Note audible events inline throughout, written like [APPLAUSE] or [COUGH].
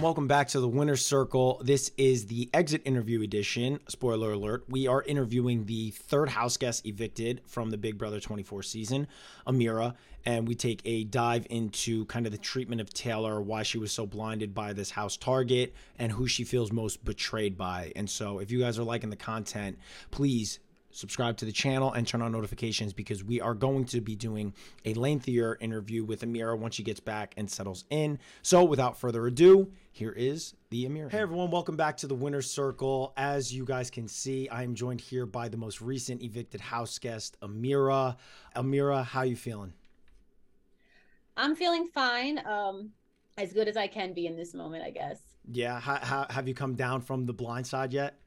welcome back to the Winner's Circle. This is the exit interview edition. Spoiler alert, we are interviewing the third house guest evicted from the Big Brother 24 season, Ameerah, and we take a dive into kind of the treatment of Taylor, why she was so blinded by this house target, and who she feels most betrayed by. And so, if you guys are liking the content, please subscribe to the channel and turn on notifications because we are going to be doing a lengthier interview with Ameerah once she gets back and settles in. So, without further ado, here is the Ameerah. Hey everyone, welcome back to the Winner's Circle. As you guys can see, I am joined here by the most recent evicted house guest, Amira. Ameerah, how you feeling? I'm feeling fine. Um, as good as I can be in this moment, I guess. Yeah. How, how, have you come down from the blind side yet?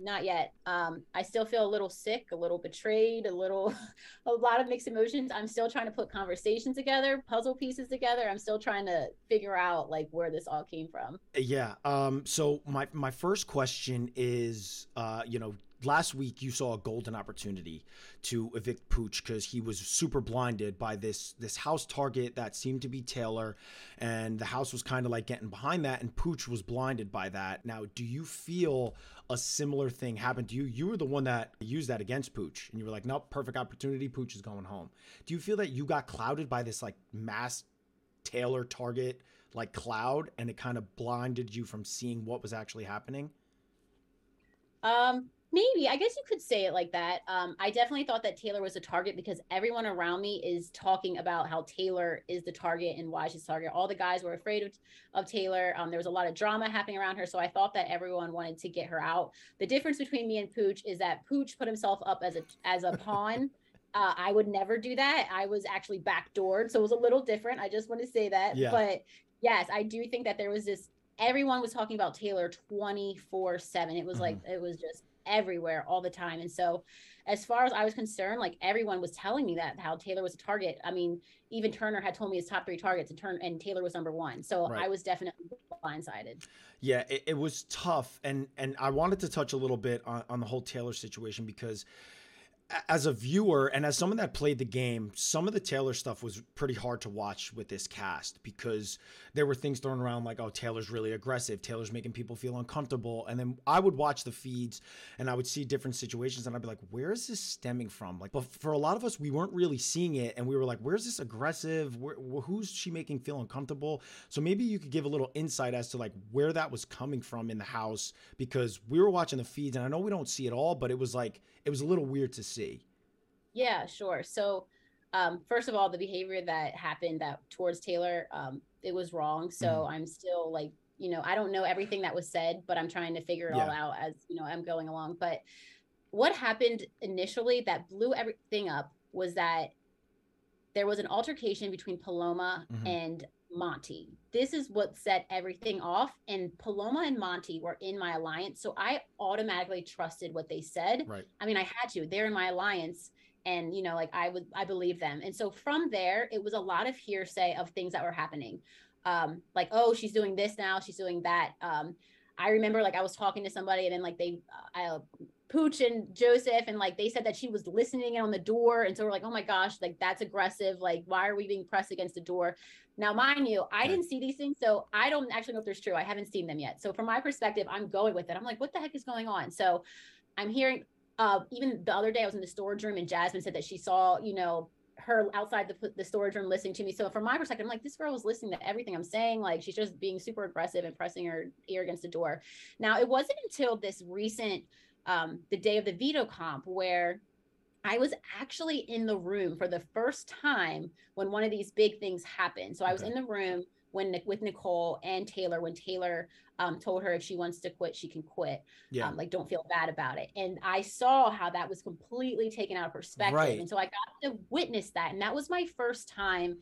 Not yet. Um, I still feel a little sick, a little betrayed, a little, [LAUGHS] a lot of mixed emotions. I'm still trying to put conversations together, puzzle pieces together. I'm still trying to figure out like where this all came from. Yeah. Um. So my my first question is, uh, you know, last week you saw a golden opportunity to evict Pooch because he was super blinded by this this house target that seemed to be Taylor, and the house was kind of like getting behind that, and Pooch was blinded by that. Now, do you feel a similar thing happened to you? You were the one that used that against Pooch, and you were like, "Nope, perfect opportunity. Pooch is going home." Do you feel that you got clouded by this like mass Taylor target like cloud, and it kind of blinded you from seeing what was actually happening? Um, Maybe I guess you could say it like that. Um, I definitely thought that Taylor was a target because everyone around me is talking about how Taylor is the target and why she's target. All the guys were afraid of, of Taylor. Um, there was a lot of drama happening around her, so I thought that everyone wanted to get her out. The difference between me and Pooch is that Pooch put himself up as a as a pawn. [LAUGHS] Uh, I would never do that. I was actually backdoored, so it was a little different. I just want to say that. Yeah. But yes, I do think that there was this. Everyone was talking about Taylor twenty four seven. It was mm-hmm. like it was just everywhere all the time. And so, as far as I was concerned, like everyone was telling me that how Taylor was a target. I mean, even Turner had told me his top three targets, and Turner and Taylor was number one. So right. I was definitely blindsided. Yeah, it, it, was tough, and and I wanted to touch a little bit on, on the whole Taylor situation because as a viewer and as someone that played the game, some of the Taylor stuff was pretty hard to watch with this cast because there were things thrown around like, oh, Taylor's really aggressive. Taylor's making people feel uncomfortable. And then I would watch the feeds and I would see different situations and I'd be like, where is this stemming from? Like, but for a lot of us, we weren't really seeing it. And we were like, where's this aggressive? Where, who's she making feel uncomfortable? So maybe you could give a little insight as to like where that was coming from in the house because we were watching the feeds and I know we don't see it all, but it was like, it was a little weird to see. Yeah, sure. So, um, first of all, the behavior that happened that towards Taylor, um, it was wrong. So mm-hmm. I'm still like, you know, I don't know everything that was said, but I'm trying to figure it yeah. all out as you know I'm going along. But what happened initially that blew everything up was that there was an altercation between Paloma mm-hmm. and Monte. This is what set everything off. And Paloma and Monte were in my alliance. So I automatically trusted what they said. Right. I mean, I had to. They're in my alliance. And, you know, like I would, I believe them. And so from there, it was a lot of hearsay of things that were happening. Um, like, oh, she's doing this now, she's doing that. Um, I remember like I was talking to somebody and then like they, uh, I, Pooch and Joseph, and like they said that she was listening on the door. And so we're like, oh my gosh, like that's aggressive. Like, why are we being pressed against the door? Now, mind you, I didn't see these things. So I don't actually know if there's true. I haven't seen them yet. So from my perspective, I'm going with it. I'm like, what the heck is going on? So I'm hearing, uh, even the other day I was in the storage room and Jasmine said that she saw, you know, her outside the, the storage room listening to me. So from my perspective, I'm like, this girl was listening to everything I'm saying. Like she's just being super aggressive and pressing her ear against the door. Now, it wasn't until this recent um, the day of the veto comp where I was actually in the room for the first time when one of these big things happened. So I was in the room when with Nicole and Taylor when Taylor um, told her if she wants to quit, she can quit. Yeah. Um, like don't feel bad about it. And I saw how that was completely taken out of perspective. Right. And so I got to witness that. And that was my first time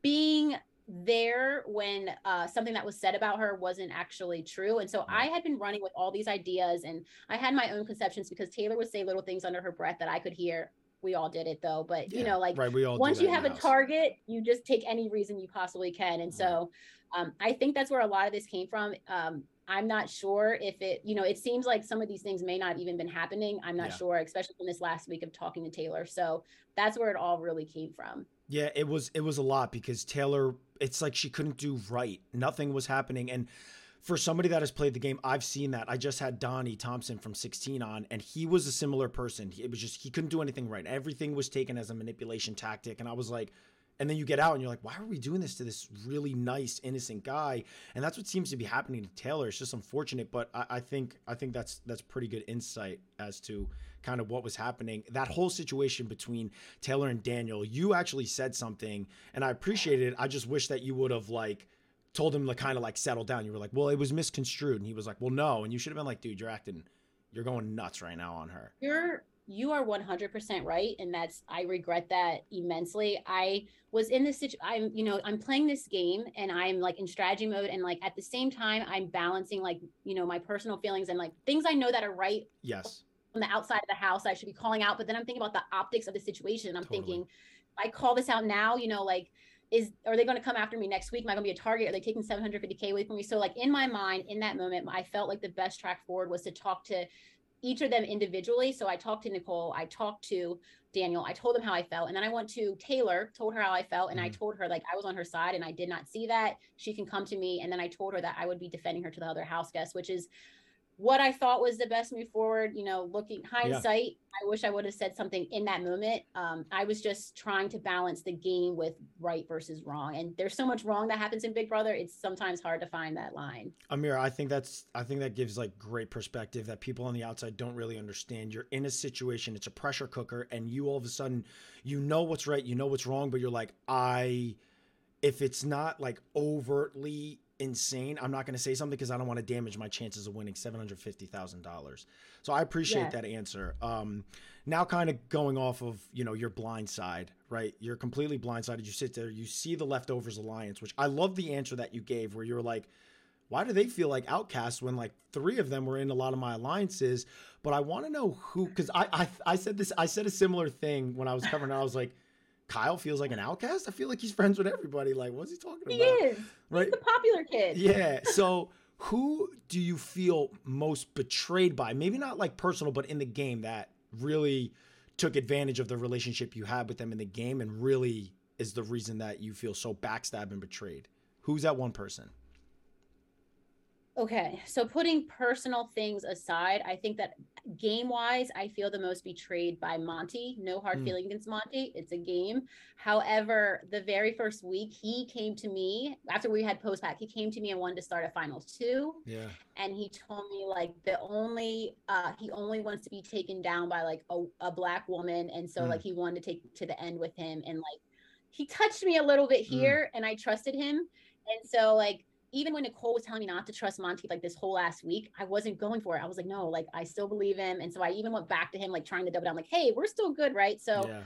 being there when uh, something that was said about her wasn't actually true. And so I had been running with all these ideas and I had my own conceptions because Taylor would say little things under her breath that I could hear. We all did it though, but yeah, you know, like right, once you have a house. target, you just take any reason you possibly can. And so um, I think that's where a lot of this came from. Um, I'm not sure if it, you know, it seems like some of these things may not even been happening. I'm not Yeah. sure, especially from this last week of talking to Taylor. So that's where it all really came from. Yeah, it was it was a lot because Taylor it's like she couldn't do right. Nothing was happening and for somebody that has played the game, I've seen that. I just had Donny Thompson from 16 on and he was a similar person. It was just he couldn't do anything right. Everything was taken as a manipulation tactic and I was like and then you get out and you're like, why are we doing this to this really nice, innocent guy? And that's what seems to be happening to Taylor. It's just unfortunate, but I, I think I think that's that's pretty good insight as to kind of what was happening. That whole situation between Taylor and Daniel, you actually said something, and I appreciated it. I just wish that you would have like told him to kind of like settle down. You were like, well, it was misconstrued, and he was like, well, no, and you should have been like, dude, you're acting, you're going nuts right now on her. You're you are 100% right and that's I regret that immensely. I was in this situation I'm you know, I'm playing this game and I'm like in strategy mode and like at the same time I'm balancing like, you know, my personal feelings and like things I know that are right Yes, on the outside of the house I should be calling out, but then I'm thinking about the optics of the situation. I'm Totally. thinking I call this out now, you know, like is are they going to come after me next week? Am I going to be a target? Are they taking 750k away from me? So like in my mind, in that moment, I felt like the best track forward was to talk to each of them individually. So I talked to Nicole, I talked to Daniel, I told them how I felt, and then I went to Taylor, told her how I felt, and I Mhm. told her like I was on her side and I did not see that. She can come to me, and then I told her that I would be defending her to the other house guests, which is what I thought was the best move forward. You know, looking hindsight, I wish I would have said something in that moment. Um, I was just trying to balance the game with right versus wrong, and there's so much wrong that happens in Big Brother. It's sometimes hard to find that line. Amir, I think that's I think that gives like great perspective that people on the outside don't really understand. You're in a situation, it's a pressure cooker, and you all of a sudden you know what's right, you know what's wrong, but you're like, I if it's not like overtly insane, I'm not gonna say something because I don't want to damage my chances of winning seven hundred fifty thousand dollars. So I appreciate Yeah. that answer. Um now kind of going off of you know your blind side right you're completely blindsided you sit there you see the leftovers alliance which i love the answer that you gave where you're like why do they feel like outcasts when like three of them were in a lot of my alliances but i want to know who because I, I i said this i said a similar thing when i was covering it i was like kyle feels like an outcast i feel like he's friends with everybody like what's he talking about? He is. right He's the popular kid. yeah. So who do you feel most betrayed by? Maybe not like personal, but in the game that really took advantage of the relationship you had with them in the game and really is the reason that you feel so backstabbed and betrayed. Who's that one person? Okay, so putting personal things aside, I think that game wise, I feel the most betrayed by Monte. No hard Mm. feeling against Monte. It's a game. However, the very first week, he came to me after we had post pack. He came to me and wanted to start a finals two. Yeah. and he told me like the only uh he only wants to be taken down by like a, a black woman and so Mm. like he wanted to take to the end with him and like he touched me a little bit Mm. here and i trusted him and so like even when nicole was telling me not to trust Monte like this whole last week i wasn't going for it i was like no like i still believe him and so i even went back to him like trying to double down like hey we're still good right so yeah.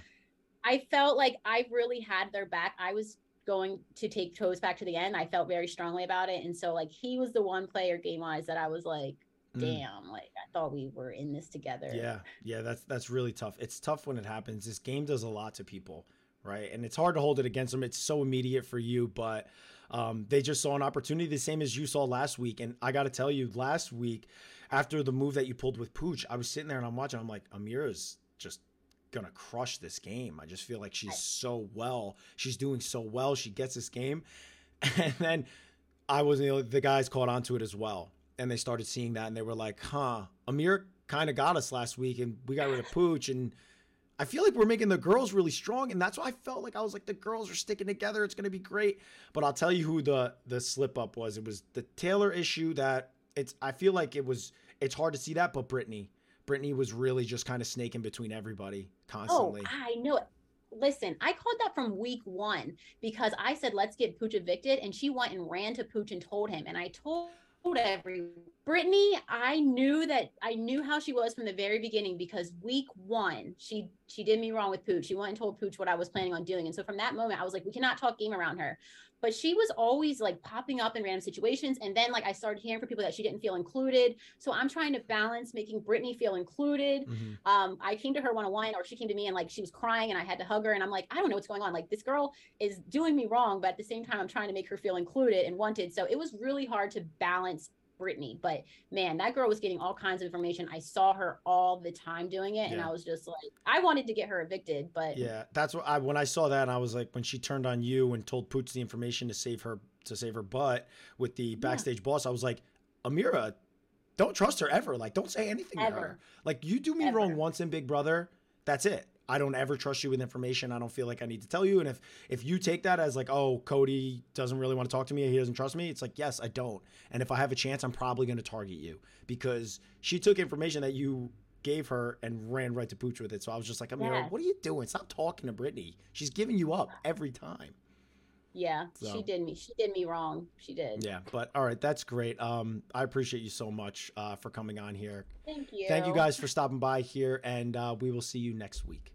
I felt like I really had their back. I was going to take Toes back to the end. I felt very strongly about it. And so like he was the one player game wise that I was like, Mm. damn, like I thought we were in this together. Yeah, yeah, that's that's really tough. It's tough when it happens. This game does a lot to people, right? And it's hard to hold it against them. It's so immediate for you, but um, they just saw an opportunity, the same as you saw last week. And I got to tell you, last week, after the move that you pulled with Pooch, I was sitting there and I'm watching. I'm like, Ameerah's just gonna crush this game. I just feel like she's so well. She's doing so well. She gets this game, [LAUGHS] and then I was you know, the guys caught onto it as well, and they started seeing that, and they were like, "Huh, Amir kind of got us last week, and we got rid of Pooch, and I feel like we're making the girls really strong, and that's why I felt like I was like the girls are sticking together. It's gonna be great." But I'll tell you who the the slip up was. It was the Taylor issue that it's. I feel like it was. It's hard to see that, but Brittany. Brittany was really just kind of snaking between everybody constantly. Oh. I know. Listen, I called that from week one because I said, let's get Pooch evicted. And she went and ran to Pooch and told him. And I told every Brittany, I knew that I knew how she was from the very beginning because week one, she she did me wrong with Pooch. She went and told Pooch what I was planning on doing. And so from that moment, I was like, we cannot talk game around her. But she was always like popping up in random situations. And then like I started hearing from people that she didn't feel included. So I'm trying to balance making Brittany feel included Mhm. um i came to her one-on-one or she came to me and like she was crying and i had to hug her and i'm like i don't know what's going on like this girl is doing me wrong but at the same time i'm trying to make her feel included and wanted so it was really hard to balance Brittany. But man, that girl was getting all kinds of information. I saw her all the time doing it, and I was just like, I wanted to get her evicted, but Yeah, that's what I when I saw that, I was like, when she turned on you and told Pooch the information to save her to save her butt with the backstage boss, I was like, Ameerah, don't trust her ever. Like, don't say anything to Ever. her. Like, you do me Ever. wrong once in Big Brother, that's it. I don't ever trust you with information. I don't feel like I need to tell you. And if if you take that as like, oh, Cody doesn't really want to talk to me, he doesn't trust me, it's like, yes, I don't. And if I have a chance, I'm probably going to target you because she took information that you gave her and ran right to Pooch with it. So I was just like, Ameerah, Yeah. what are you doing? Stop talking to Brittany. She's giving you up every time. Yeah, So- she did me. She did me wrong. She did. Yeah, but all right, that's great. Um, I appreciate you so much uh, for coming on here. Thank you. Thank you guys for stopping by here, and uh, we will see you next week.